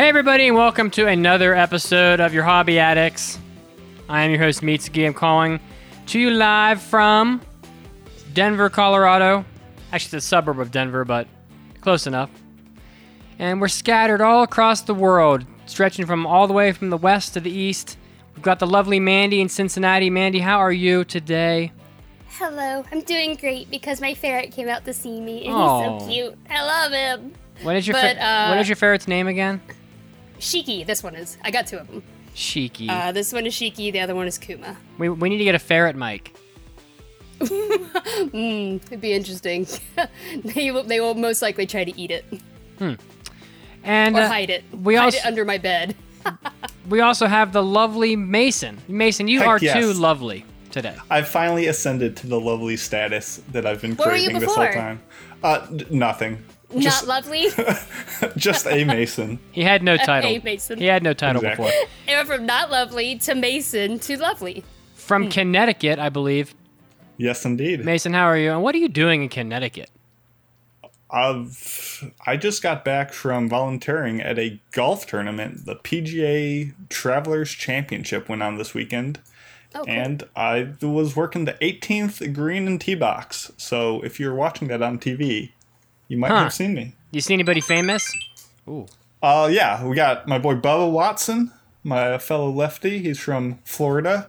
Hey, everybody, and welcome to another episode of Your Hobby Addicts. I am your host, Mitsugi. I'm calling to you live from Denver, Colorado. Actually, it's a suburb of Denver, but close enough. And we're scattered all across the world, stretching from all the way from the west to the east. We've got the lovely Mandi in Cincinnati. Mandi, how are you today? Hello, I'm doing great because my ferret came out to see me and Aw. he's so cute. I love him. What is your But, fa- uh, what is your ferret's name again? Shiki, this one is. I got two of them. Shiki. Uh, this one is Shiki, the other one is Kuma. we, we need to get a ferret mic. Mm, it'd be interesting. they, will, they will most likely try to eat it Hmm. And or uh, hide it. we hide also- it under my bed. we also have the lovely Mason. Mason, you Heck are yes. too lovely today. I've finally ascended to the lovely status that I've been What craving this whole before? time. Uh, d- nothing. Not lovely. just a Mason. He had no title. Hey, Mason. He had no title Exactly. before. It went from not lovely to Mason to lovely. From Hmm. Connecticut, I believe. Yes, indeed. Mason, how are you? And what are you doing in Connecticut? I've, I just got back from volunteering at a golf tournament. The PGA Travelers Championship went on this weekend. Oh, cool. And I was working the 18th green and tee box. So if you're watching that on TV, you might Huh. have seen me. You see anybody famous? Ooh. Uh, yeah, we got my boy Bubba Watson, my fellow lefty. He's from Florida.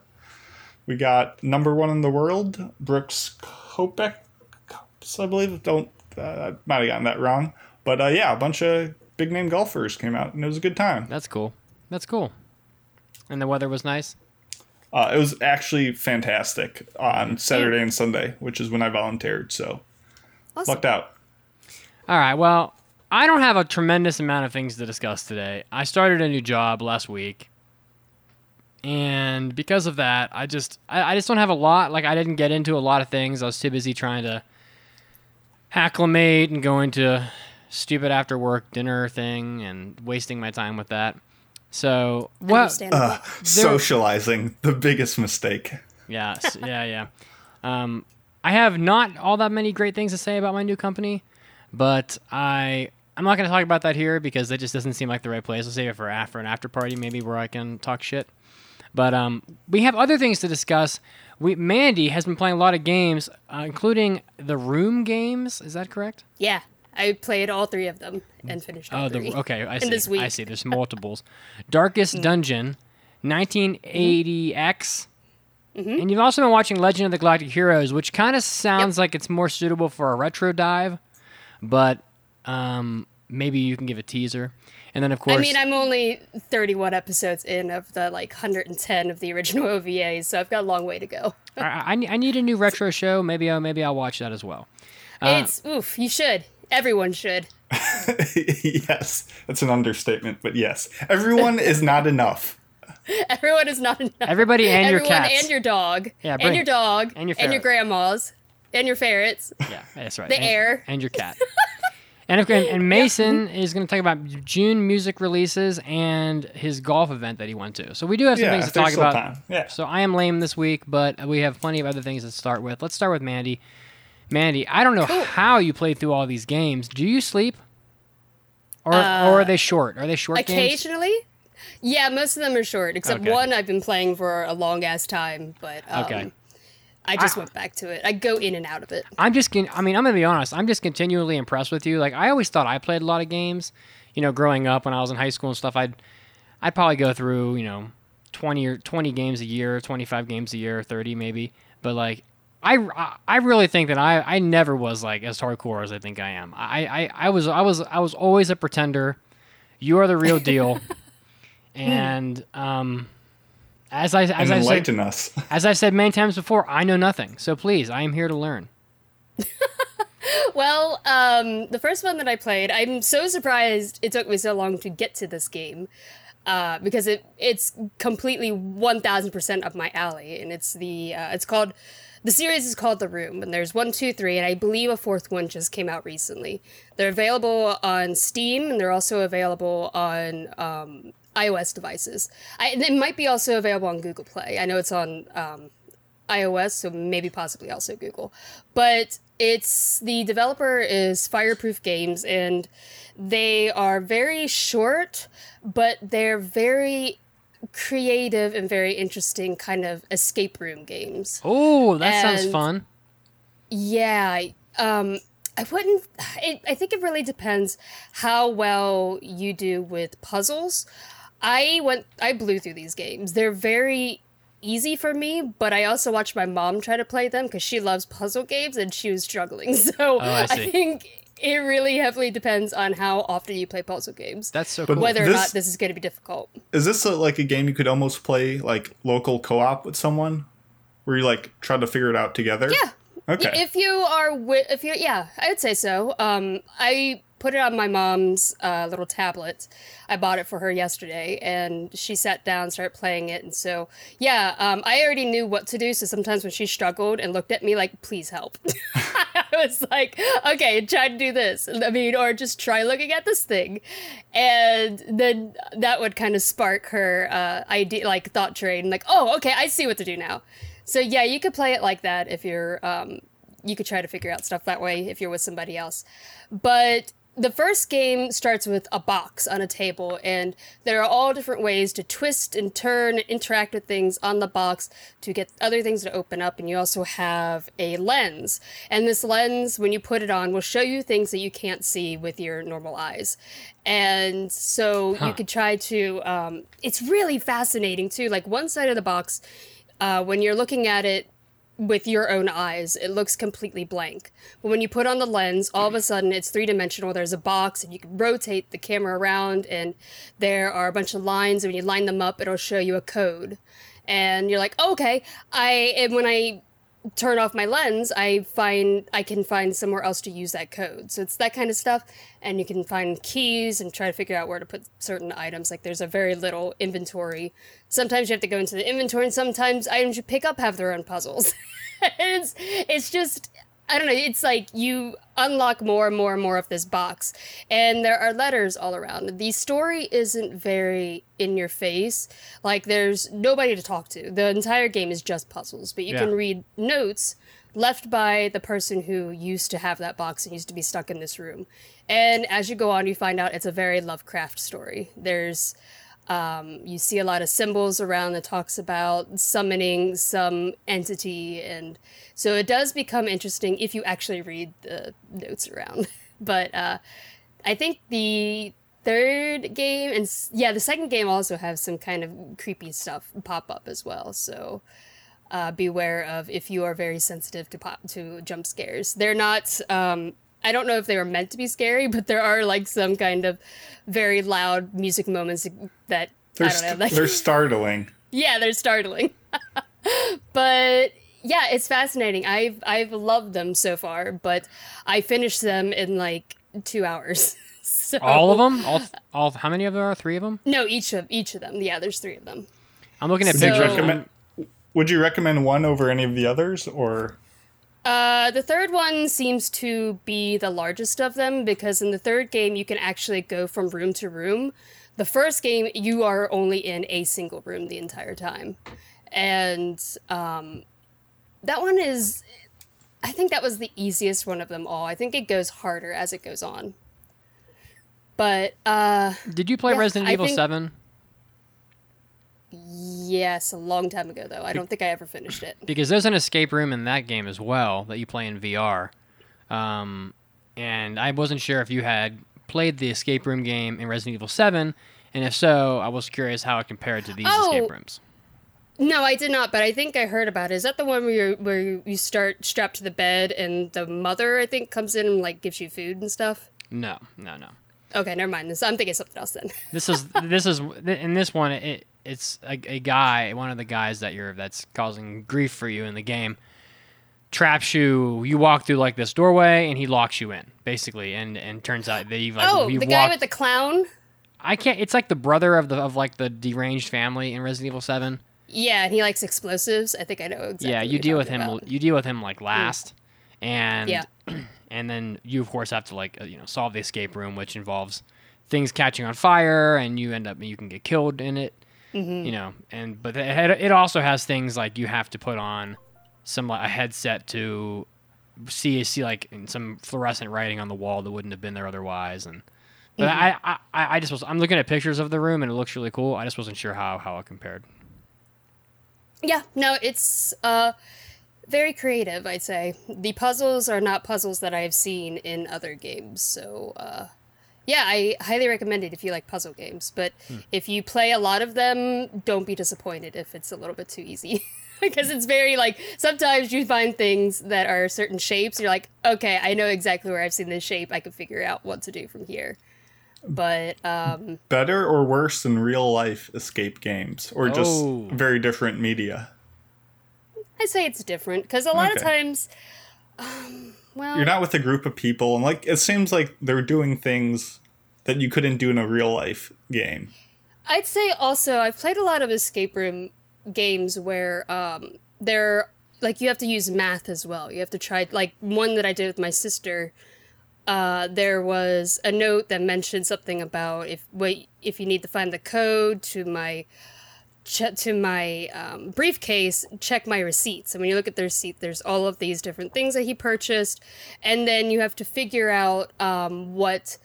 We got number one in the world, Brooks Koepka, I believe. Don't, uh, I might have gotten that wrong. But uh, yeah, a bunch of big name golfers came out, and it was a good time. That's cool. That's cool. And the weather was nice? Uh, it was actually fantastic on Saturday and Sunday, which is when I volunteered. So Awesome. lucked out. All right. Well, I don't have a tremendous amount of things to discuss today. I started a new job last week. And because of that, I just I, I just don't have a lot. Like I didn't get into a lot of things. I was too busy trying to acclimate and going to stupid after work dinner thing and wasting my time with that. So what? Uh, socializing, the biggest mistake. Yeah, yeah, yeah. Um, I have not all that many great things to say about my new company, but I I'm not going to talk about that here because that just doesn't seem like the right place. I'll save it for after an after party, maybe where I can talk shit. But um, we have other things to discuss. We Mandi has been playing a lot of games, uh, including the Room games. Is that correct? yeah, I played all three of them and finished all Oh, three. the okay. I see. this week. I see. There's multiples. Darkest Dungeon, 1980X. And you've also been watching Legend of the Galactic Heroes, which kind of sounds like it's more suitable for a retro dive, but um, maybe you can give a teaser. And then, of course, I mean, I'm only 31 episodes in of the like 110 of the original OVAs, so I've got a long way to go. I, I, I need a new retro show. Maybe I'll, maybe I'll watch that as well. Uh, it's oof, you should. Everyone should. yes, that's an understatement, but yes, everyone is not enough. Everyone is not enough. Everybody and your Everyone cats. and your dog. Yeah, bring- and your dog. and your and your grandmas. And your ferrets. Yeah, that's right. The and, air. and your cat. and, of- and, and Mason is going to talk about June music releases and his golf event that he went to. So we do have some Yeah, things to talk about. time. Yeah. So I am lame this week, but we have plenty of other things to start with. Let's start with Mandi. Mandi, I don't know how you played through all these games. Do you sleep? Or, or are they short? Are they short games? Occasionally. Yeah, most of them are short, except Okay. one I've been playing for a long ass time, but um, Okay. I just I- went back to it. I go in and out of it. I'm just, I mean, I'm gonna be honest. I'm just continually impressed with you. Like, I always thought I played a lot of games. You know, growing up when I was in high school and stuff, I'd, I'd probably go through, you know, 20 or 20 games a year, 25 games a year, 30 maybe. But like, I, I- I really think that I, I never was like as hardcore as I think I am. I, I, I was, I was, I was always a pretender. You are the real deal. and um, as I, as and I said, enlighten us. as I said many times before, I know nothing. So please, I am here to learn. Well, um, the first one that I played, I'm so surprised it took me so long to get to this game. uh, because it it's completely one thousand percent up my alley, and it's the uh, it's called the series is called The Room, and there's one, two, three, and I believe a fourth one just came out recently. They're available on Steam, and they're also available on um, iOS devices. I, it might be also available on Google Play. I know it's on um, iOS, so maybe possibly also Google. But it's the developer is Fireproof Games, and they are very short, but they're very creative and very interesting kind of escape room games. Oh, that sounds fun. Yeah, um, I wouldn't. It, I think it really depends how well you do with puzzles. I went. I blew through these games. They're very easy for me, but I also watched my mom try to play them because she loves puzzle games and she was struggling. So I see. think it really heavily depends on how often you play puzzle games, That's so But cool. whether or not this is going to be difficult. Is this a, like a game you could almost play like local co-op with someone, where you like try to figure it out together? Yeah. Okay. If you are, wi- if you, yeah, I would say so. Um, I put it on my mom's uh, little tablet. I bought it for her yesterday, and she sat down, started playing it, and so yeah, um, I already knew what to do. So sometimes when she struggled and looked at me like, "Please help," I was like, "Okay, try to do this." I mean, or just try looking at this thing, and then that would kind of spark her uh, idea, like thought train, like, "Oh, okay, I see what to do now." So yeah, you could play it like that if you're um you could try to figure out stuff that way if you're with somebody else. But the first game starts with a box on a table and there are all different ways to twist and turn and interact with things on the box to get other things to open up and you also have a lens. And this lens when you put it on will show you things that you can't see with your normal eyes. And so you could try to um it's really fascinating too. Like one side of the box uh, when you're looking at it with your own eyes, it looks completely blank. But when you put on the lens, all of a sudden it's three dimensional. There's a box, and you can rotate the camera around, and there are a bunch of lines. And when you line them up, it'll show you a code. And you're like, oh, okay. I and when I turn off my lens, I find I can find somewhere else to use that code. So it's that kind of stuff, and you can find keys and try to figure out where to put certain items. Like there's a very little inventory. Sometimes you have to go into the inventory, and sometimes items you pick up have their own puzzles. it's it's just I don't know. It's like you unlock more and more and more of this box, and there are letters all around. The story isn't very in your face. Like there's nobody to talk to. The entire game is just puzzles, but you Yeah. can read notes left by the person who used to have that box and used to be stuck in this room. And as you go on, you find out it's a very Lovecraft story. There's um, you see a lot of symbols around that talks about summoning some entity and so it does become interesting if you actually read the notes around. But uh, i think the third game and yeah the second game also have some kind of creepy stuff pop up as well. So uh, beware of if you are very sensitive to pop to jump scares. They're not um, i don't know if they were meant to be scary but there are like some kind of very loud music moments that they're, i don't know like they're startling. yeah, they're startling. but yeah, it's fascinating. I've I've loved them so far, but I finished them in like two hours. so all of them? All, all? How many of them are? Three of them? No, each of each of them. Yeah, there's three of them. I'm looking at So- pictures. Would you recommend one over any of the others, or Uh, the third one seems to be the largest of them because in the third game you can actually go from room to room. The first game you are only in a single room the entire time, and um, that one is. I think that was the easiest one of them all. I think it goes harder as it goes on. But uh, Did you play Yeah, Resident I Evil 7? Yes, a long time ago though. I don't think I ever finished it. Because there's an escape room in that game as well that you play in VR. Um, and I wasn't sure if you had played the escape room game in Resident Evil 7. And if so, I was curious how it compared to these Oh, escape rooms. No, I did not, but I think I heard about it. Is that the one where you where you start strapped to the bed and the mother I think comes in and like gives you food and stuff? No, no, no. Okay, never mind. This I'm thinking something else then. This is this is in this one. It it's a, a guy, one of the guys that you're that's causing grief for you in the game. Traps you. You walk through like this doorway, and he locks you in, basically. And and turns out that you've like oh, you've the guy walked- with the clown. I can't. It's like the brother of the of like the deranged family in Resident Evil Seven. Yeah, and he likes explosives. I think I know exactly. yeah, you deal with him. about. You deal with him like last, and Yeah. and then you of course have to like uh, you know solve the escape room, which involves things catching on fire, and you end up you can get killed in it. Mm-hmm. You know, and but it, it also has things like you have to put on some like a headset to see see like some fluorescent writing on the wall that wouldn't have been there otherwise, and. But Mm-hmm. I, I, I just was I'm looking at pictures of the room and it looks really cool. I just wasn't sure how, how it compared. Yeah, no, it's uh very creative, I'd say. The puzzles are not puzzles that I've seen in other games, so uh yeah, I highly recommend it if you like puzzle games. But if you play a lot of them, don't be disappointed if it's a little bit too easy. because it's very like sometimes you find things that are certain shapes, you're like, okay, I know exactly where I've seen this shape, I can figure out what to do from here. But um Better or worse than real life escape games, or just Oh. very different media? I say it's different because a lot of times um well You're not with a group of people, and like it seems like they're doing things that you couldn't do in a real life game. I'd say also I've played a lot of escape room games where um they're like you have to use math as well. You have to try like one that I did with my sister. Uh, there was a note that mentioned something about if wait if you need to find the code to my ch- to my um, briefcase, check my receipts. And when you look at the receipt, there's all of these different things that he purchased, and then you have to figure out um, what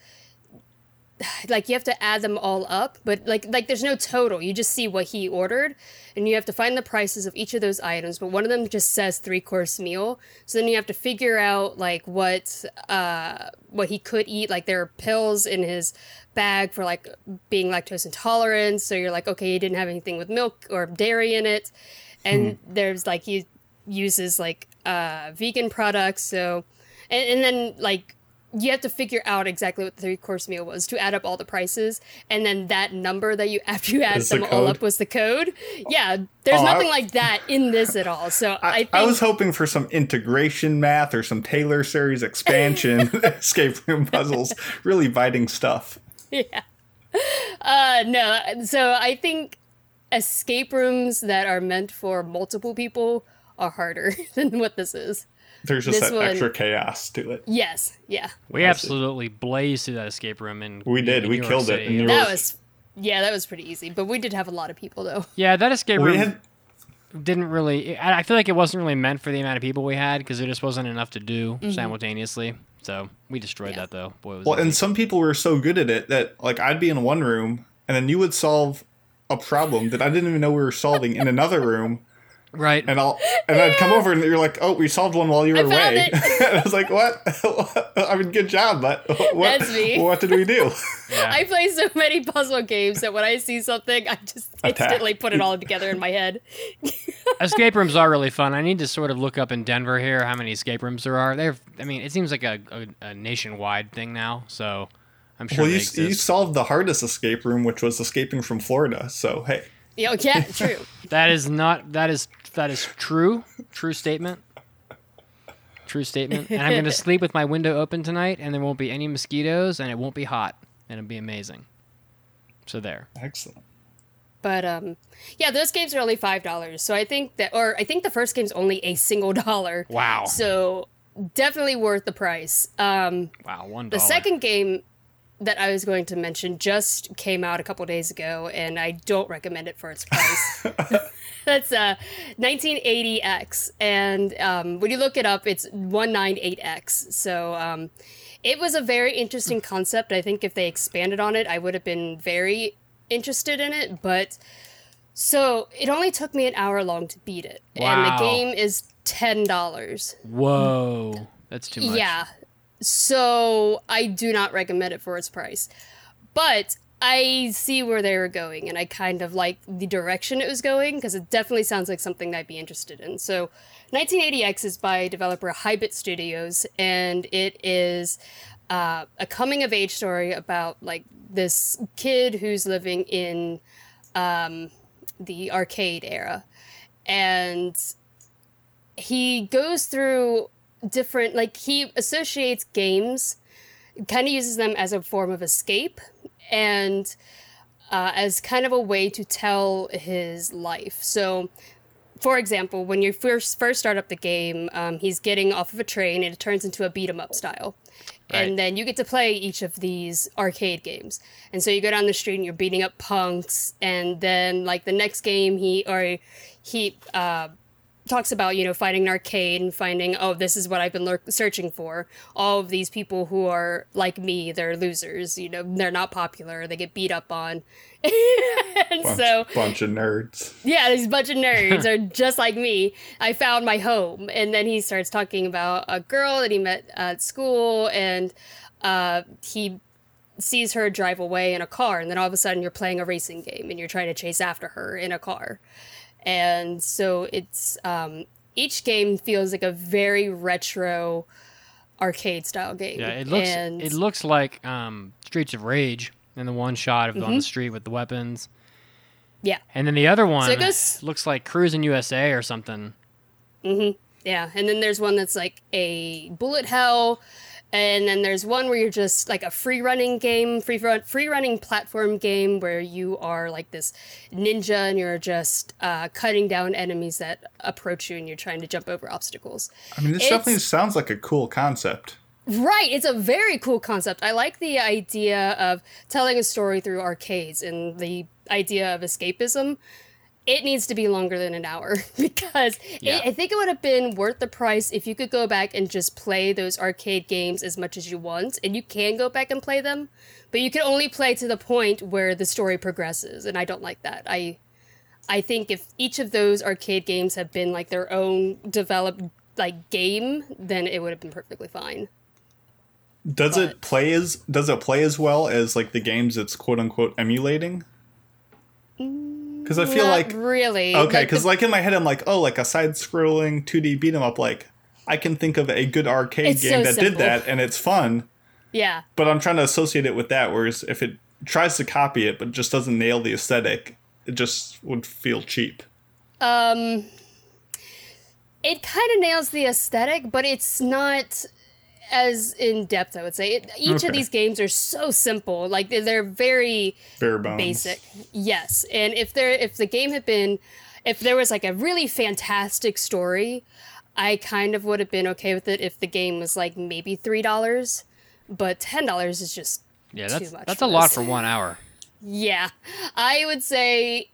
like you have to add them all up but like like there's no total. You just see what he ordered and you have to find the prices of each of those items but one of them just says three course meal. So then you have to figure out like what uh what he could eat. Like there are pills in his bag for like being lactose intolerant. So you're like okay he didn't have anything with milk or dairy in it. And there's like he uses like uh vegan products. So and, and then like you have to figure out exactly what the three course meal was to add up all the prices. And then that number that you after you add Is the them all up was the code. Yeah there's Oh, I- nothing like that in this at all. So i, I, think I was hoping for some integration math or some Taylor series expansion escape room puzzles, really biting stuff. yeah. Uh no so i think escape rooms that are meant for multiple people are harder than what this is There's just This that one- extra chaos to it. yes yeah We absolutely blazed through that escape room and We did. We New York killed it City. in New that York. was yeah that was pretty easy but we did have a lot of people though Yeah, that escape room had didn't really. I I feel like it wasn't really meant for the amount of people we had because there just wasn't enough to do simultaneously. So we destroyed Mm-hmm. Yeah. that though. Boy, it was well, easy. and some people were so good at it that like I'd be in one room and then you would solve a problem that I didn't even know we were solving in another room, right. and I'll and I'd come over and you're like, "Oh, we solved one while you were I away." and I was like, "What? I mean, good job, but what? That's me. What did we do?" Yeah. I play so many puzzle games that when I see something, I just Attack. instantly put it all together in my head. escape rooms are really fun. I need to sort of look up in Denver here how many escape rooms there are. They're. I mean, it seems like a, a, a nationwide thing now. So I'm sure well, they you, you solved the hardest escape room, which was escaping from Florida. So hey, You know, yeah, true. That is not. That is that is true. True statement. True statement. And I'm going to sleep with my window open tonight, and there won't be any mosquitoes, and it won't be hot, and it'll be amazing. So there. excellent. But um, yeah, those games are only five dollars. So I think that, or I think the first game's only a single dollar. Wow. So definitely worth the price. Um, Wow. One the second game that I was going to mention just came out a couple days ago, and I don't recommend it for its price. That's uh, 1980X, and um, when you look it up, it's 198X. So um, it was a very interesting concept. I think if they expanded on it, I would have been very interested in it. But so it only took me an hour long to beat it, and the game is ten dollars. Whoa. That's too much. Yeah. So I do not recommend it for its price. But I see where they were going and I kind of like the direction it was going because it definitely sounds like something I'd be interested in. So 1980X is by developer Hi-Bit Studios and it is uh, a coming of age story about like this kid who's living in um, the arcade era. And he goes through different like he associates games kind of uses them as a form of escape and uh, as kind of a way to tell his life. So, for example, when you first first start up the game, um, he's getting off of a train and it turns into a beat 'em up style. Right. And then you get to play each of these arcade games. And so you go down the street and you're beating up punks. And then, like, the next game, he or he uh, talks about, you know, finding an arcade and finding, oh, this is what I've been lur- searching for. All of these people who are like me, they're losers. You know, they're not popular. They get beat up on. and Bunch, so bunch of nerds. yeah, these bunch of nerds are just like me. I found my home, and then he starts talking about a girl that he met at school, and uh, he sees her drive away in a car, and then all of a sudden you're playing a racing game and you're trying to chase after her in a car, and so it's um, each game feels like a very retro arcade style game. Yeah, it looks and it looks like um, Streets of Rage in the one shot of on Mm-hmm. the street with the weapons, yeah. and then the other one it goes- looks like Cruis'n USA or something. Mhm. Yeah, and then there's one that's like a bullet hell, and then there's one where you're just like a free running game, free run, free running platform game where you are like this ninja and you're just uh, cutting down enemies that approach you and you're trying to jump over obstacles. I mean, this It's- definitely sounds like a cool concept. Right, it's a very cool concept. I like the idea of telling a story through arcades and the idea of escapism. It needs to be longer than an hour because Yeah. it, I think it would have been worth the price if you could go back and just play those arcade games as much as you want. And you can go back and play them, but you can only play to the point where the story progresses. And I don't like that. I I think if each of those arcade games have been like their own developed like game, then it would have been perfectly fine. Does it play as does it play as well as like the games it's quote unquote emulating? Mm, Because I feel Not like really. okay, because the- like in my head I'm like oh like a side scrolling 2D beat 'em up like I can think of a good arcade game so that did that and it's fun, yeah, but I'm trying to associate it with that. Whereas if it tries to copy it but just doesn't nail the aesthetic, it just would feel cheap. Um. It kind of nails the aesthetic, but it's not as in depth. I would say it, each Okay. of these games are so simple. Like they're, they're very Bare bones. basic. Yes, and if there if the game had been if there was like a really fantastic story, I kind of would have been okay with it if the game was like maybe three dollars, but ten dollars is just Yeah, Too that's much that's for a lot for one hour. yeah. I would say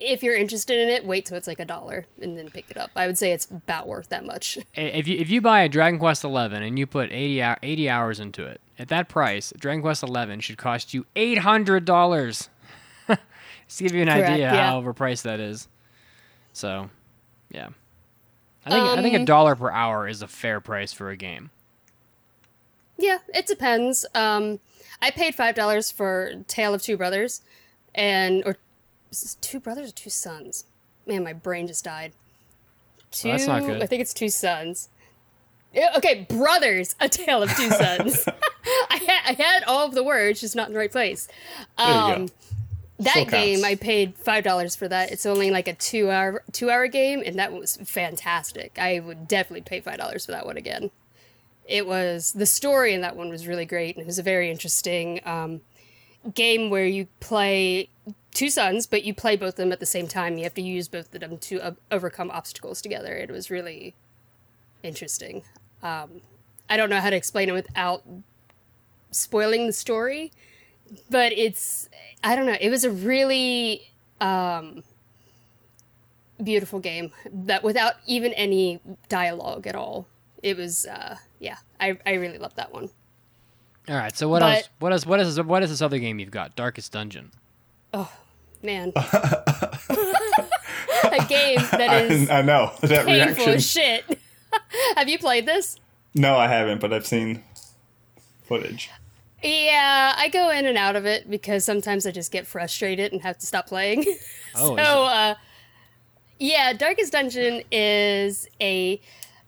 if you're interested in it, wait till it's like a dollar and then pick it up. I would say it's about worth that much. If you if you buy a Dragon Quest Eleven and you put 80, 80 hours into it, at that price, Dragon Quest Eleven should cost you eight hundred dollars. Just to give you an Correct, idea yeah. how overpriced that is. So, yeah, I think I think a Um, dollar per hour is a fair price for a game. Yeah, it depends. Um, I paid five dollars for Tale of Two Brothers, and or two brothers or two sons? Man, my brain just died. Two. Well, that's not good. I think it's two sons. Okay, brothers, a tale of two sons. I had I had all of the words, just not in the right place. Um, that Still game, counts. I paid five dollars for that. It's only like a two hour two hour game, and that was fantastic. I would definitely pay five dollars for that one again. It was the story in that one was really great, and it was a very interesting um, game where you play two sons, but you play both of them at the same time. You have to use both of them to uh, overcome obstacles together. It was really interesting. Um, I don't know how to explain it without spoiling the story, but it's I don't know. It was a really um, beautiful game that without even any dialogue at all. It was uh, yeah. I I really loved that one. All right, so what But- else? What is what is what is this other game you've got? Darkest Dungeon. Man, a game that is I, I know that painful reaction. as shit. Have you played this? No, I haven't, but I've seen footage. Yeah, I go in and out of it because sometimes I just get frustrated and have to stop playing. Oh, so, uh, yeah, Darkest Dungeon is a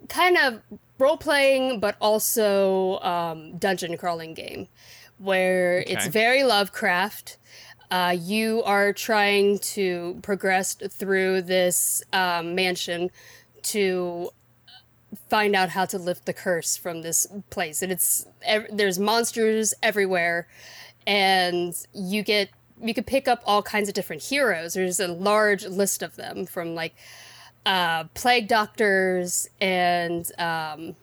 kind of role playing, but also um, dungeon crawling game where it's very Lovecraft. Uh, you are trying to progress through this um, mansion to find out how to lift the curse from this place and it's ev- there's monsters everywhere and you get you could pick up all kinds of different heroes. There's a large list of them from like uh, plague doctors and um,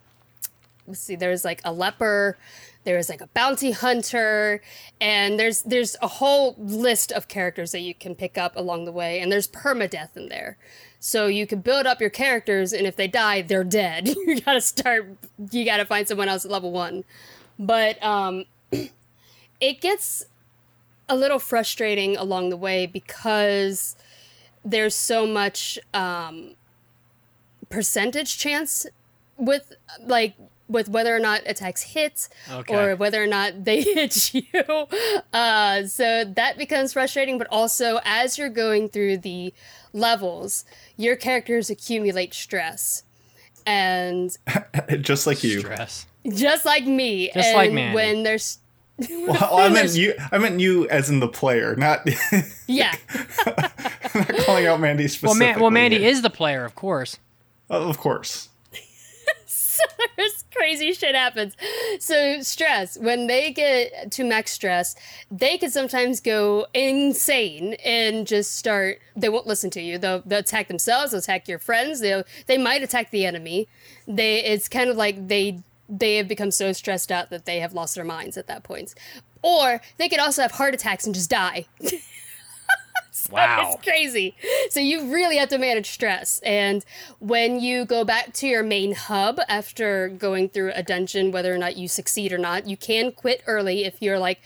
let's see, there's like a leper, there's like a bounty hunter, and there's there's a whole list of characters that you can pick up along the way, and there's permadeath in there. So you can build up your characters, and if they die, they're dead. you gotta start. You gotta find someone else at level one. But um, it gets a little frustrating along the way because there's so much um, percentage chance with like with whether or not attacks hit Okay. or whether or not they hit you. Uh, so that becomes frustrating, but also as you're going through the levels, your characters accumulate stress. And Just like you. Stress. just like me, Just and like Mandi. when there's Well, I meant you. I meant you as in the player, not, yeah, not calling out Mandi Well, specifically. Man, well, Mandi here. is the player, of course. Oh, of course. crazy shit happens. So stress, when they get to max stress, they can sometimes go insane and just start. They won't listen to you. They'll, they'll attack themselves. They'll attack your friends. They they might attack the enemy. They it's kind of like they they have become so stressed out that they have lost their minds at that point. Or they could also have heart attacks and just die. Wow. It's crazy. So you really have to manage stress. And when you go back to your main hub after going through a dungeon, whether or not you succeed or not, you can quit early if you're like,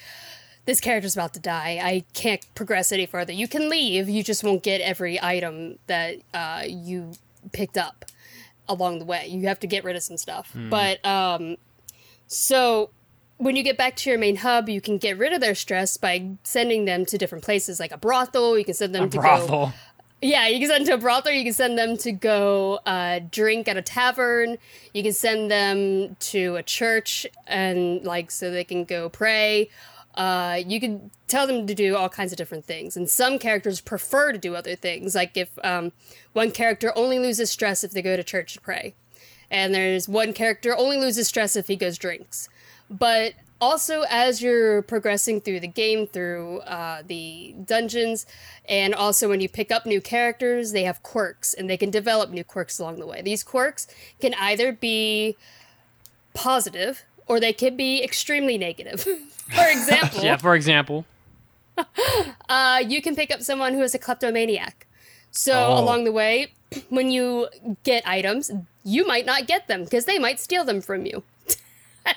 this character's about to die. I can't progress any further. You can leave. You just won't get every item that uh, you picked up along the way. You have to get rid of some stuff. But um, so when you get back to your main hub, you can get rid of their stress by sending them to different places, like a brothel. You can send them A to go. brothel. Yeah, you can send them to a brothel. You can send them to go uh, drink at a tavern. You can send them to a church and like so they can go pray. Uh, you can tell them to do all kinds of different things, and some characters prefer to do other things. Like if um, one character only loses stress if they go to church to pray, and there's one character only loses stress if he goes drinks. But also, as you're progressing through the game, through uh, the dungeons, and also when you pick up new characters, they have quirks and they can develop new quirks along the way. These quirks can either be positive or they can be extremely negative. For example, Yeah, for example. uh, you can pick up someone who is a kleptomaniac. So Oh. along the way, when you get items, you might not get them because they might steal them from you.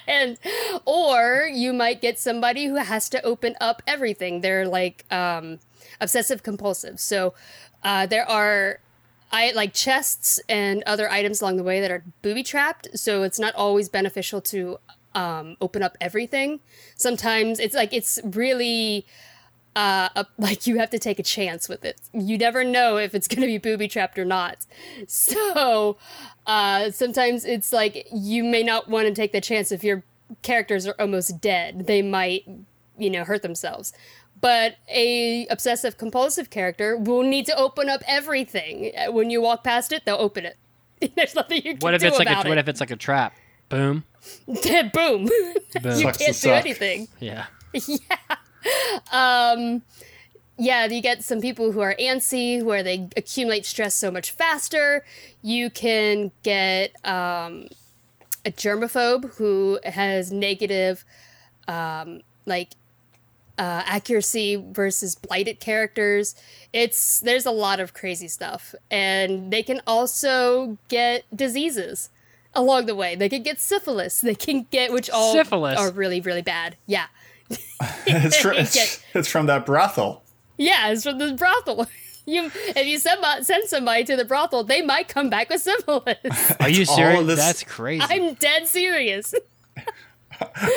And or you might get somebody who has to open up everything. They're like um, obsessive compulsive. So uh, there are I like chests and other items along the way that are booby trapped. So it's not always beneficial to um, open up everything. Sometimes it's like it's really uh, up, like you have to take a chance with it. You never know if it's going to be booby trapped or not. So uh, sometimes it's like you may not want to take the chance if your characters are almost dead. They might, you know, hurt themselves. But a obsessive compulsive character will need to open up everything. Uh, When you walk past it, they'll open it. There's nothing you can What if do it's like about a, what if it's like a trap? Boom. it. Boom! Boom. you Sucks can't do suck. anything. Yeah. Yeah. Um, yeah, you get some people who are antsy, where they accumulate stress so much faster. You can get um, a germaphobe who has negative, um, like, uh, accuracy versus blighted characters. It's there's a lot of crazy stuff, and they can also get diseases along the way. They can get syphilis. They can get which all Syphilis? are really really bad. Yeah. It's, fr- it's, it's from that brothel. Yeah, it's from the brothel. You, if you send, send somebody to the brothel, they might come back with syphilis. Are you serious? this- That's crazy. I'm dead serious.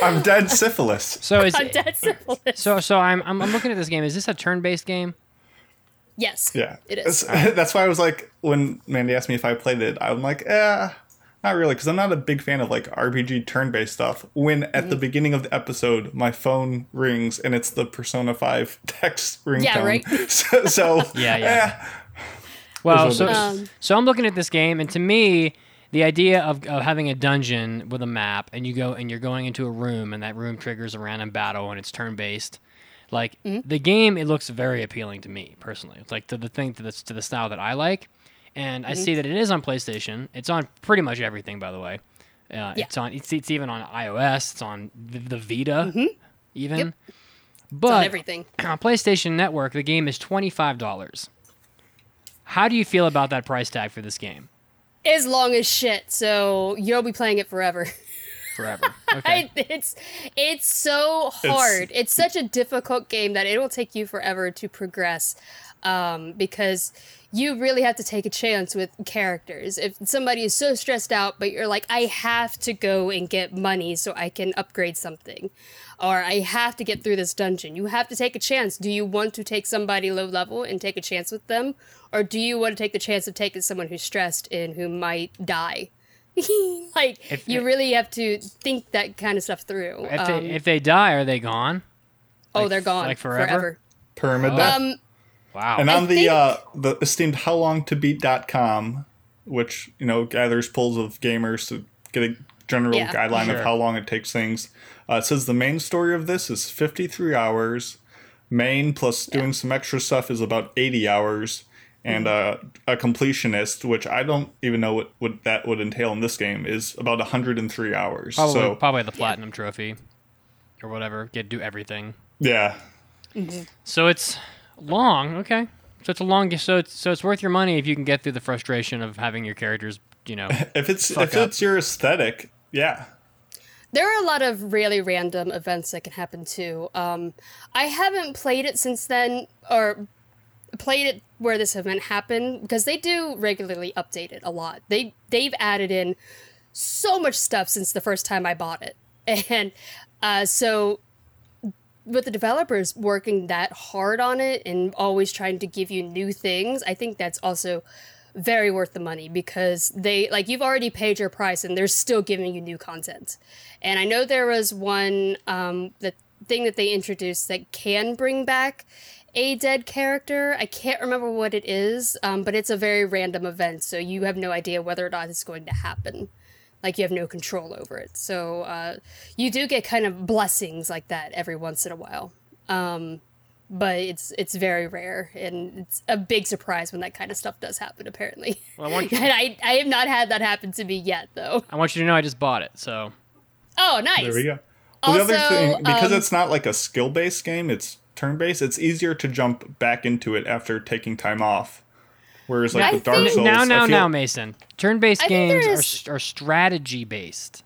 I'm dead syphilis. so is I'm dead syphilis. so so I'm, I'm I'm looking at this game. Is this a turn-based game? yes. Yeah, It is. That's, that's why I was like, when Mandi asked me if I played it, I'm like, eh, not really, because I'm not a big fan of like RPG turn-based stuff. When at Mm-hmm. the beginning of the episode, my phone rings and it's the Persona Five text ringtone. Yeah, right. So, so Yeah, yeah. eh, Well, so Um, so I'm looking at this game, and to me, the idea of, of having a dungeon with a map and you go and you're going into a room and that room triggers a random battle and it's turn based. Like the game, it looks very appealing to me personally. It's like to the thing to the to the style that I like, and I see that it is on PlayStation. It's on pretty much everything, by the way. Uh, Yeah. It's on. It's, it's even on iOS. It's on the, the Vita, even. Yep. But It's on everything. on PlayStation Network, the game is twenty five dollars. How do you feel about that price tag for this game? As long as shit, so you'll be playing it forever. Forever. Okay. I, it's it's so hard. It's, such a difficult game that it will take you forever to progress, um, because you really have to take a chance with characters. If somebody is so stressed out, but you're like, I have to go and get money so I can upgrade something, or I have to get through this dungeon. You have to take a chance. Do you want to take somebody low level and take a chance with them, or do you want to take the chance of taking someone who's stressed and who might die? like If- you really have to think that kind of stuff through. if, Um, they, if they die, are they gone? oh, like- they're gone like forever? Permadeath. Um, Wow. and on the think- uh, the esteemed howlongtobeat.com, which you know gathers polls of gamers to get a general Yeah. guideline Sure. of how long it takes things, uh, it says the main story of this is 53 hours. Main plus doing some extra stuff is about 80 hours, and uh, a completionist, which I don't even know what, what that would entail in this game, is about 103 hours. probably, so probably the platinum trophy, or whatever. Get do everything. yeah, So it's long. Okay. So it's a long. So it's so it's worth your money if you can get through the frustration of having your characters. You know. if it's Fuck if up. it's your aesthetic, yeah. there are a lot of really random events that can happen too. Um, I haven't played it since then, or played it where this event happened because they do regularly update it a lot. They they've added in so much stuff since the first time I bought it, and uh, so with the developers working that hard on it and always trying to give you new things, I think that's also very worth the money because they like you've already paid your price and they're still giving you new content. And I know there was one um, the thing that they introduced that can bring back a dead character. I can't remember what it is, um, but it's a very random event, so you have no idea whether or not it's going to happen. Like you have no control over it. So uh, you do get kind of blessings like that every once in a while. Um, but it's it's very rare, and it's a big surprise when that kind of stuff does happen. Apparently, Well, I want you- and I I have not had that happen to me yet, though. I want you to know I just bought it. So Oh, nice. There we go. Well, the other thing, because um, it's not like a skill based game, it's turn based, it's easier to jump back into it after taking time off. Whereas, like I with Dark think- Souls, now, I now, feel- now, Mason. Turn-based I games there are, are strategy based.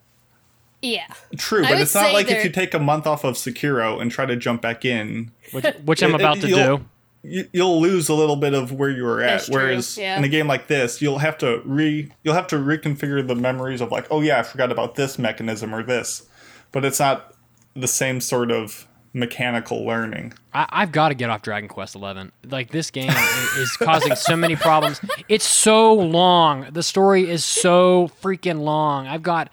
Yeah. True, but it's not say like if you take a month off of Sekiro and try to jump back in, which, which I'm about it- to do. you, you'll lose a little bit of where you were at. That's true, Whereas yeah. in a game like this, you'll have to re you'll have to reconfigure the memories of like, oh yeah, I forgot about this mechanism or this, but it's not the same sort of mechanical learning. I, I've got to get off Dragon Quest Eleven. Like this game is, is causing so many problems. It's so long. The story is so freaking long. I've got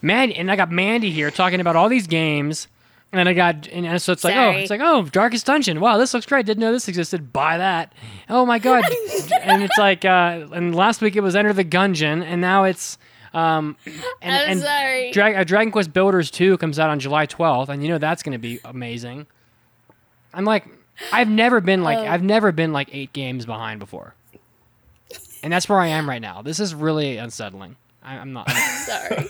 Mandi, and I got Mandi here talking about all these games, and I got and so it's like oh, it's like oh, Darkest Dungeon. Wow, this looks great. Didn't know this existed. Buy that. Oh my god. and it's like uh, and last week it was Enter the Gungeon, and now it's um, and, I'm and sorry. Dra- uh, Dragon Quest Builders 2 comes out on July 12th, and you know that's going to be amazing. I'm like, I've never been like, Oh. I've never been like eight games behind before, and that's where I am right now. This is really unsettling. I, I'm not. sorry.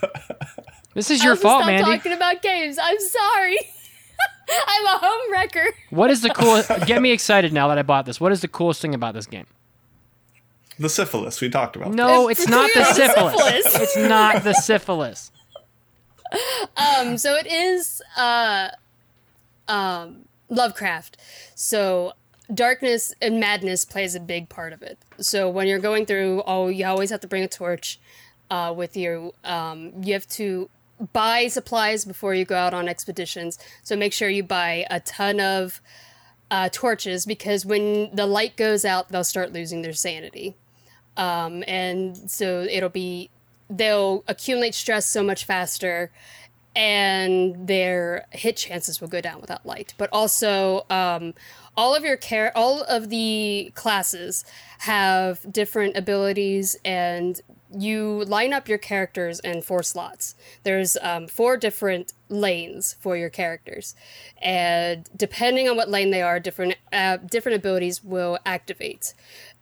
This is your fault, stop talking about games. I'm sorry. I'm a home wrecker. What is the coolest? Get me excited now that I bought this. What is the coolest thing about this game? The syphilis we talked about. No, it's not the It's the syphilis. syphilis. It's not the syphilis. Um, so it is uh, um, Lovecraft. So darkness and madness plays a big part of it. So when you're going through, oh, you always have to bring a torch uh, with you. Um, you have to buy supplies before you go out on expeditions. So make sure you buy a ton of uh, torches because when the light goes out, they'll start losing their sanity. Um, and so it'll be they'll accumulate stress so much faster and their hit chances will go down without light but also um, all of your care all of the classes have different abilities and you line up your characters in four slots. There's um, four different lanes for your characters, and depending on what lane they are, different uh, different abilities will activate.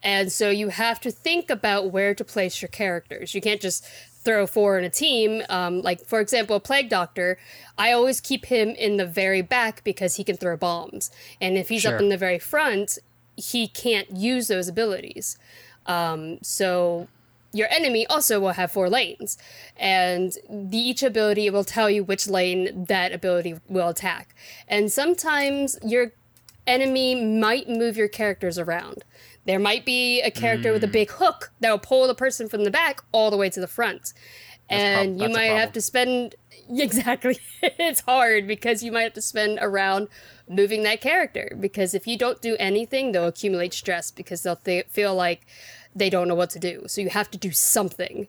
And so you have to think about where to place your characters. You can't just throw four in a team. Um, like for example, a plague doctor, I always keep him in the very back because he can throw bombs, and if he's Sure. up in the very front, he can't use those abilities. Um, so your enemy also will have four lanes, and the, each ability will tell you which lane that ability will attack. And sometimes your enemy might move your characters around. There might be a character with a big hook that will pull the person from the back all the way to the front. and you might have to spend exactly. It's hard because you might have to spend around moving that character because if you don't do anything they'll accumulate stress because they'll th- feel like they don't know what to do. So you have to do something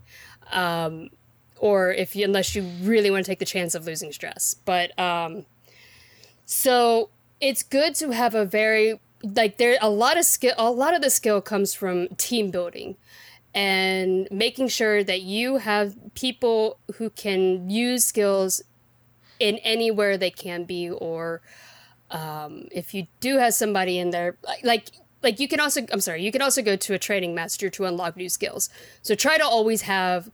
um, or if you unless you really want to take the chance of losing stress. But um, so it's good to have a very like there a lot of skill a lot of the skill comes from team building and making sure that you have people who can use skills in anywhere they can be or um, if you do have somebody in there like- like you can also i'm sorry you can also go to a training master to unlock new skills. So try to always have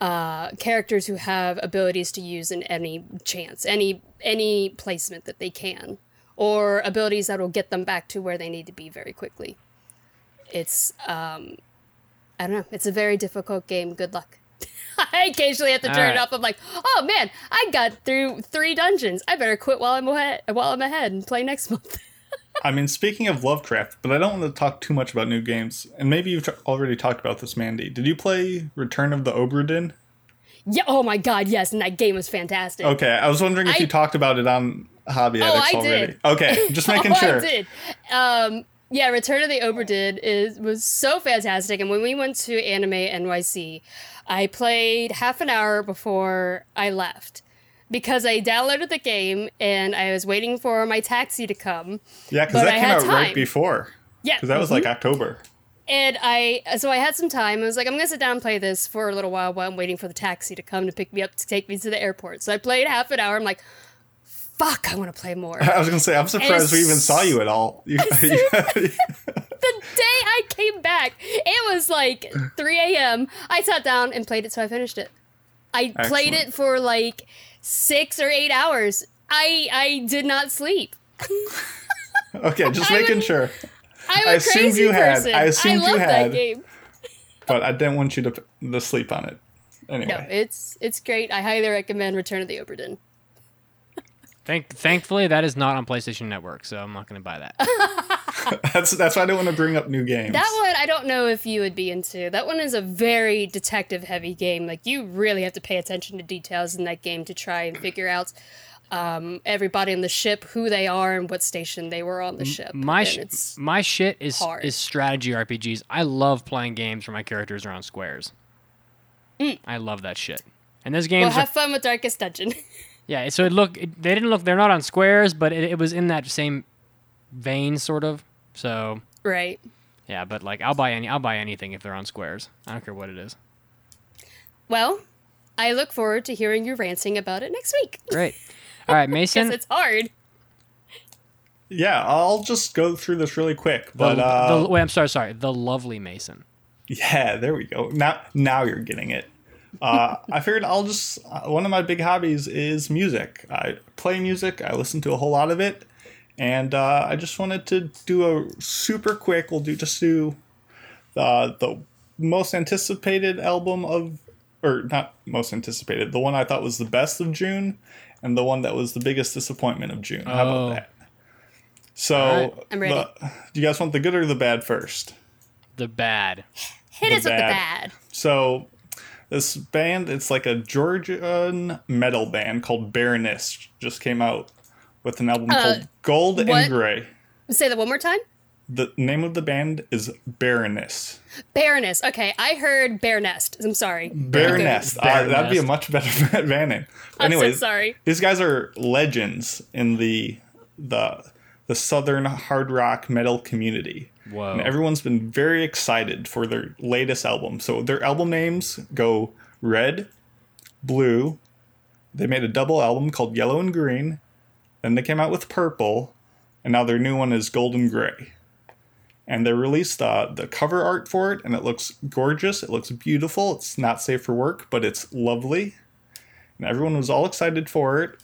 uh, characters who have abilities to use in any chance any any placement that they can or abilities that will get them back to where they need to be very quickly it's um i don't know it's a very difficult game good luck i occasionally have to turn it off. i'm like oh man i got through three dungeons i better quit while i'm ahead while i'm ahead and play next month I mean, speaking of Lovecraft, but I don't want to talk too much about new games. And maybe you've already talked about this, Mandi. Did you play Return of the Obra Dinn? yeah oh my god yes and that game was fantastic Okay, I was wondering if I- you talked about it on Hobby Oh, Addicts I already. did. Okay, just making oh, sure. I did. Um, yeah, Return of the Obra Dinn is was so fantastic. And when we went to Anime NYC, I played half an hour before I left because I downloaded the game and I was waiting for my taxi to come. Yeah, because that I came out right before. Yeah, Because that was like October. and I so I had some time. I was like, I'm gonna sit down and play this for a little while while I'm waiting for the taxi to come to pick me up to take me to the airport. So I played half an hour. I'm like, fuck, I want to play more. I was gonna say, I'm surprised we even saw you at all. You, the day I came back, it was like 3 a.m. I sat down and played it, so I finished it. I played it for like six or eight hours. I I did not sleep. okay, just I'm making sure. I'm I assumed you had. I assumed you love had. that game. But I didn't want you to, to sleep on it. Anyway, No, it's it's great. I highly recommend Return of the Obra Dinn. Thank, thankfully, that is not on PlayStation Network, so I'm not going to buy that. that's that's why I don't want to bring up new games. That one I don't know if you would be into. That one is a very detective heavy game. Like you really have to pay attention to details in that game to try and figure out um, everybody on the ship, who they are, and what station they were on the ship. My And sh- my shit is hard. is strategy RPGs. I love playing games where my characters are on squares. I love that shit. And those well, games, are, have fun with Darkest Dungeon. yeah. So it look, it, they didn't look. They're not on squares, but it, it was in that same vein, sort of. So right. yeah, but like I'll buy any, I'll buy anything if they're on squares. I don't care what it is. Well, I look forward to hearing you ranting about it next week. Great. All right, Because Mason. it's hard. yeah, I'll just go through this really quick. The, But uh, the, wait, I'm sorry, sorry. The lovely Mason. Yeah, there we go. Now, now you're getting it. Uh, I figured I'll just uh, one of my big hobbies is music. I play music. I listen to a whole lot of it, and uh, I just wanted to do a super quick. We'll do just do the the most anticipated album of, or not most anticipated. The one I thought was the best of June, and the one that was the biggest disappointment of June. How Oh. about that? So, Alright, I'm ready. the- do you guys want the good or the bad first? The bad. Hit The us with the bad. bad. So this band, it's like a Georgian metal band called Baroness, just came out with an album called Gold Uh, what? and Gray. Say that one more time. The name of the band is Baroness. Baroness. Okay, I heard Bear Nest. I'm sorry. Baroness. Okay. Uh, that'd be a much better band name. I'm so sorry. these guys are legends in the the the Southern hard rock metal community. And everyone's been very excited for their latest album. So their album names go Red, Blue. They made a double album called Yellow and Green. Then they came out with Purple. And now their new one is Golden Gray. And they released uh, the cover art for it, and it looks gorgeous. It looks beautiful. It's not safe for work, but it's lovely. And everyone was all excited for it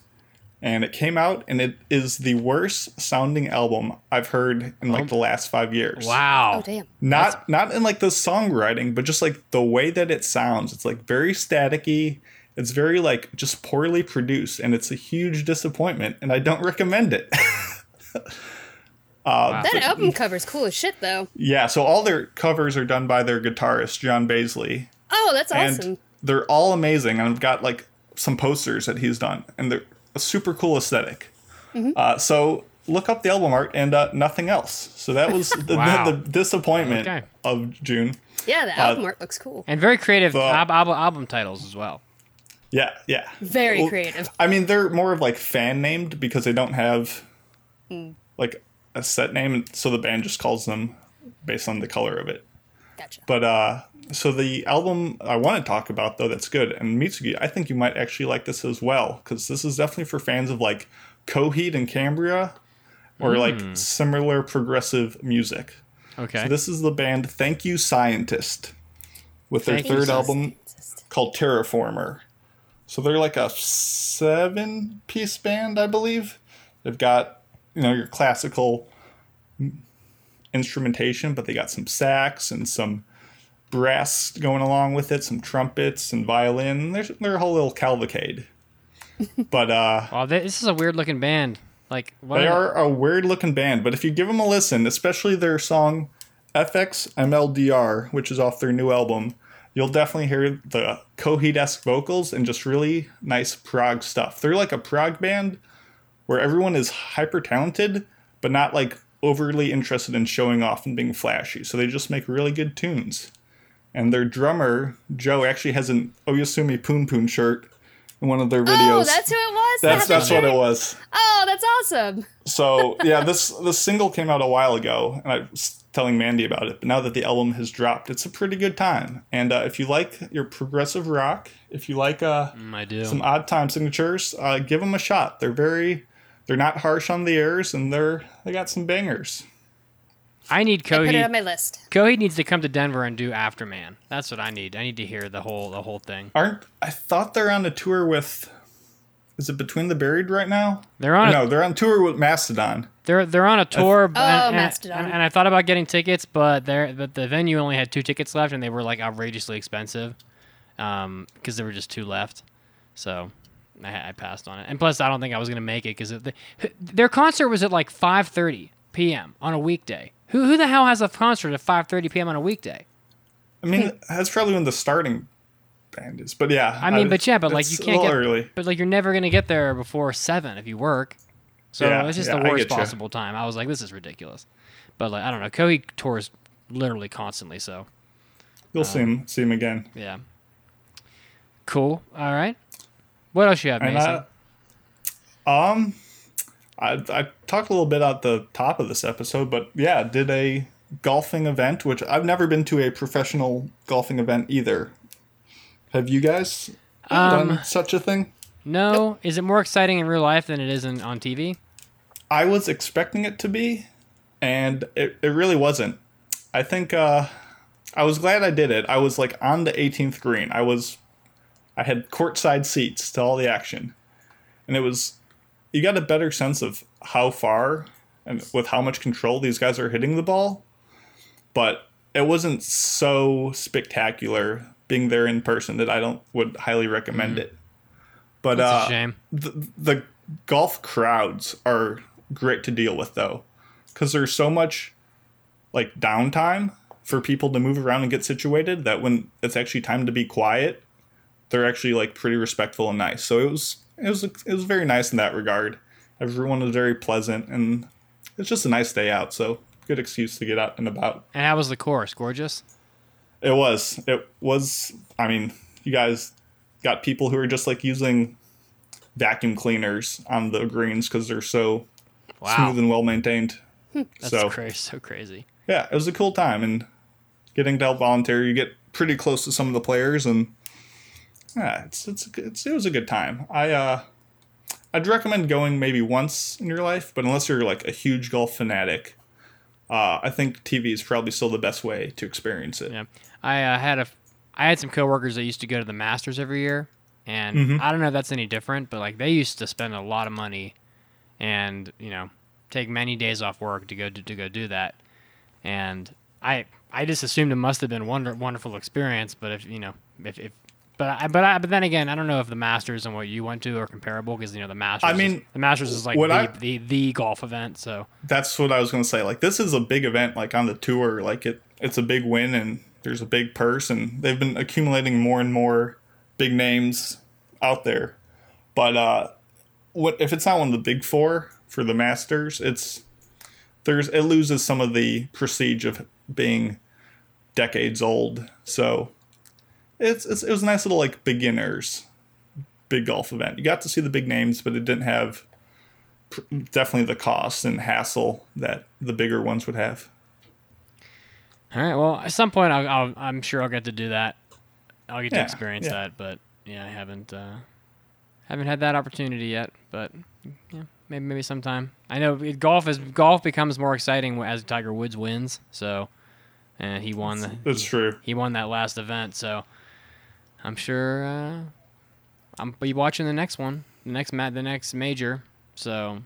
and it came out and it is the worst sounding album I've heard in like the last 5 years. Wow. Oh damn. Not not in like the songwriting, but just like the way that it sounds. It's like very staticky. It's very like just poorly produced and it's a huge disappointment and I don't recommend it. Uh, that album cover's cool as shit though. yeah, so all their covers are done by their guitarist John Baizley Oh, that's awesome! and awesome. they're all amazing. And I've got like some posters that he's done, and they're a super cool esthetic Mm-hmm. uh, so look up the album art and uh, nothing else. So that was the, Wow. the, the disappointment Okay. of June. Yeah, the album art looks cool. And very creative The- ab- album, album titles as well. Yeah, yeah. Very Well, creative. I mean, they're more of like fan named because they don't have Mm. like a set name, so the band just calls them based on the color of it. Gotcha. But uh, so the album I want to talk about though that's good, and Mitsugi, I think you might actually like this as well because this is definitely for fans of like Coheed and Cambria or hmm. like similar progressive music. Okay. So this is the band Thank You Scientist with their Thank third album called Terraformer. So they're like a seven piece band, I believe. They've got, you know, your classical instrumentation, but they got some sax and some brass going along with it, some trumpets and violin. They're, they're a whole little cavalcade. but uh, Wow, this is a weird looking band. Like what they are- are a weird looking band, but if you give them a listen, especially their song FXMLDR, which is off their new album, you'll definitely hear the Coheed esque vocals and just really nice prog stuff. They're like a prog band where everyone is hyper talented, but not like overly interested in showing off and being flashy. So they just make really good tunes. And their drummer, Joe, actually has an Oyasumi Punpun shirt in one of their videos. Oh, that's who it was. They that's, that's what it was. Oh, that's awesome. So yeah, this this single came out a while ago, and I was telling Mandi about it. But now that the album has dropped, it's a pretty good time. And uh, if you like your progressive rock, if you like uh, Mm, I do. some odd time signatures, uh, give them a shot. They're very, they're not harsh on the ears, and they're they got some bangers. I need I put it on Coheed. my list. Coheed needs to come to Denver and do Afterman. That's what I need. I need to hear the whole the whole thing. Aren't I thought they're on a tour with? Is it Between the Buried right now? They're on a, No, they're on tour with Mastodon. they're they're on a tour. b- Oh, and, and- Mastodon. And, I thought about getting tickets, but there but the venue only had two tickets left, and they were like outrageously expensive, um, because there were just two left. So. I, I passed on it, and plus, I don't think I was gonna make it because the, their concert was at like 5:30 p.m. on a weekday. Who who the hell has a concert at 5:30 p.m. on a weekday? I mean, that's probably when the starting band is. But yeah, I mean, but yeah, but like you can't get, early. but like you're never gonna get there before seven if you work. So Yeah, it's just yeah, the worst possible time. I was like, this is ridiculous. But like, I don't know. Coheed tours literally constantly, so You'll see him see him again. yeah. Cool. All right. What else you have, Mason? I, um, I I talked a little bit at the top of this episode, but yeah, did a golfing event, which I've never been to a professional golfing event either. Have you guys Um, done such a thing? no. Is it more exciting in real life than it is in, on TV? I was expecting it to be, and it, it really wasn't. I think uh, I was glad I did it. I was like on the 18th green. I was, I had courtside seats to all the action, and it was, you got a better sense of how far and with how much control these guys are hitting the ball, but it wasn't so spectacular being there in person that I don't would highly recommend it. But That's uh, shame. the, the golf crowds are great to deal with though because there's so much like downtime for people to move around and get situated that when it's actually time to be quiet they're actually like pretty respectful and nice so it was it was it was very nice in that regard everyone was very pleasant and it's just a nice day out so good excuse to get out and about And how was the course? Gorgeous. it was it was i mean you guys got people who are just like using vacuum cleaners on the greens because they're so Wow. smooth and well maintained. Hmm. That's so crazy. So crazy. yeah, it was a cool time and getting to help volunteer. You get pretty close to some of the players, and yeah, it's it's, it's it was a good time. I uh, I'd recommend going maybe once in your life, but unless you're like a huge golf fanatic, uh, I think TV is probably still the best way to experience it. Yeah, I uh, had a, I had some coworkers that used to go to the Masters every year, and Mm-hmm. I don't know if that's any different, but like they used to spend a lot of money, and you know, take many days off work to go to, to go do that, and I I just assumed it must have been wonder wonderful experience, but if you know if. if but I, but I, but then again, I don't know if the Masters and what you went to are comparable because you know the Masters. I is- mean, the Masters is like the, I- the the golf event. So That's what I was gonna say. Like this is a big event, like on the tour. Like it, it's a big win, and there's a big purse, and they've been accumulating more and more big names out there. But uh, what if it's not one of the big four for the Masters? It's there's it loses some of the prestige of being decades old. So it's, it's it was a nice little like beginners big golf event. You got to see the big names, but it didn't have pr- definitely the cost and hassle that the bigger ones would have. All right. Well, at some point, I'll, I'll, I'm sure I'll get to do that. I'll get to experience yeah. that, but yeah, I haven't uh, haven't had that opportunity yet. But yeah, maybe maybe sometime. I know it- golf is golf becomes more exciting as Tiger Woods wins. So, and he won the That's he, true. he won that last event. So, I'm sure uh, I'm be watching the next one, the next ma- the next major. So,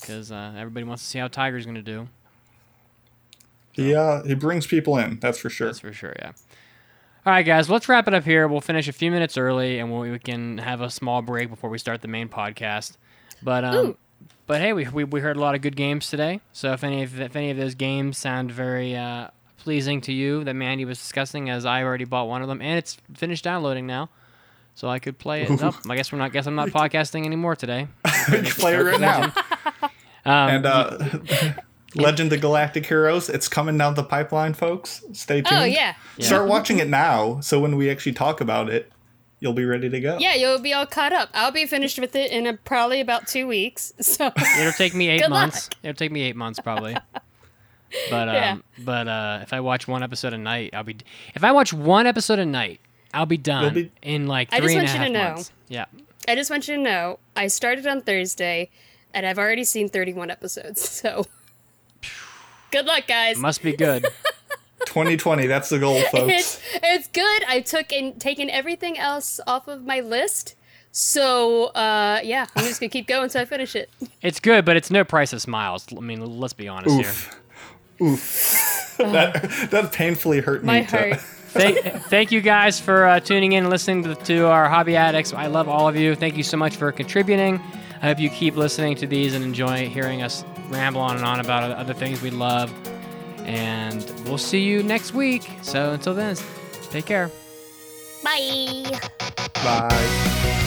because uh, everybody wants to see how Tiger's going to do. He uh, he brings people in. That's for sure. That's for sure, yeah. All right, guys, let's wrap it up here. We'll finish a few minutes early, and we'll, we can have a small break before we start the main podcast. But um, Ooh. but hey, we, we we heard a lot of good games today. So if any of if any of those games sound very uh, pleasing to you that Mandi was discussing, as I already bought one of them, and it's finished downloading now, so I could play it. Nope, I guess we're not. Guess I'm not podcasting anymore today. you play it right now. Um, And uh, Legend of Galactic Heroes, it's coming down the pipeline, folks. Stay tuned. Oh yeah. Start watching it now, so when we actually talk about it, you'll be ready to go. Yeah, you'll be all caught up. I'll be finished with it in a, probably about two weeks. So It'll take me eight months. luck. It'll take me eight months probably. But um, Yeah. but uh, if I watch one episode a night, I'll be. If I watch one episode a night, I'll be done be- in like I just three and a want you half to know. months. Yeah. I just want you to know, I started on Thursday, and I've already seen 31 episodes. So good luck, guys. Must be good. 2020, that's the goal, folks. It's it's good. I took in taken everything else off of my list. So uh, yeah, I'm just gonna keep going until I finish it. it's good, but it's no price of smiles. I mean, let's be honest here. Oof. Oof. that, that painfully hurt My me. to- heart. thank, thank you guys for uh, tuning in and listening to, to our hobby addicts. I love all of you. Thank you so much for contributing. I hope you keep listening to these and enjoy hearing us ramble on and on about other things we love. And we'll see you next week. So until then, take care. Bye. Bye.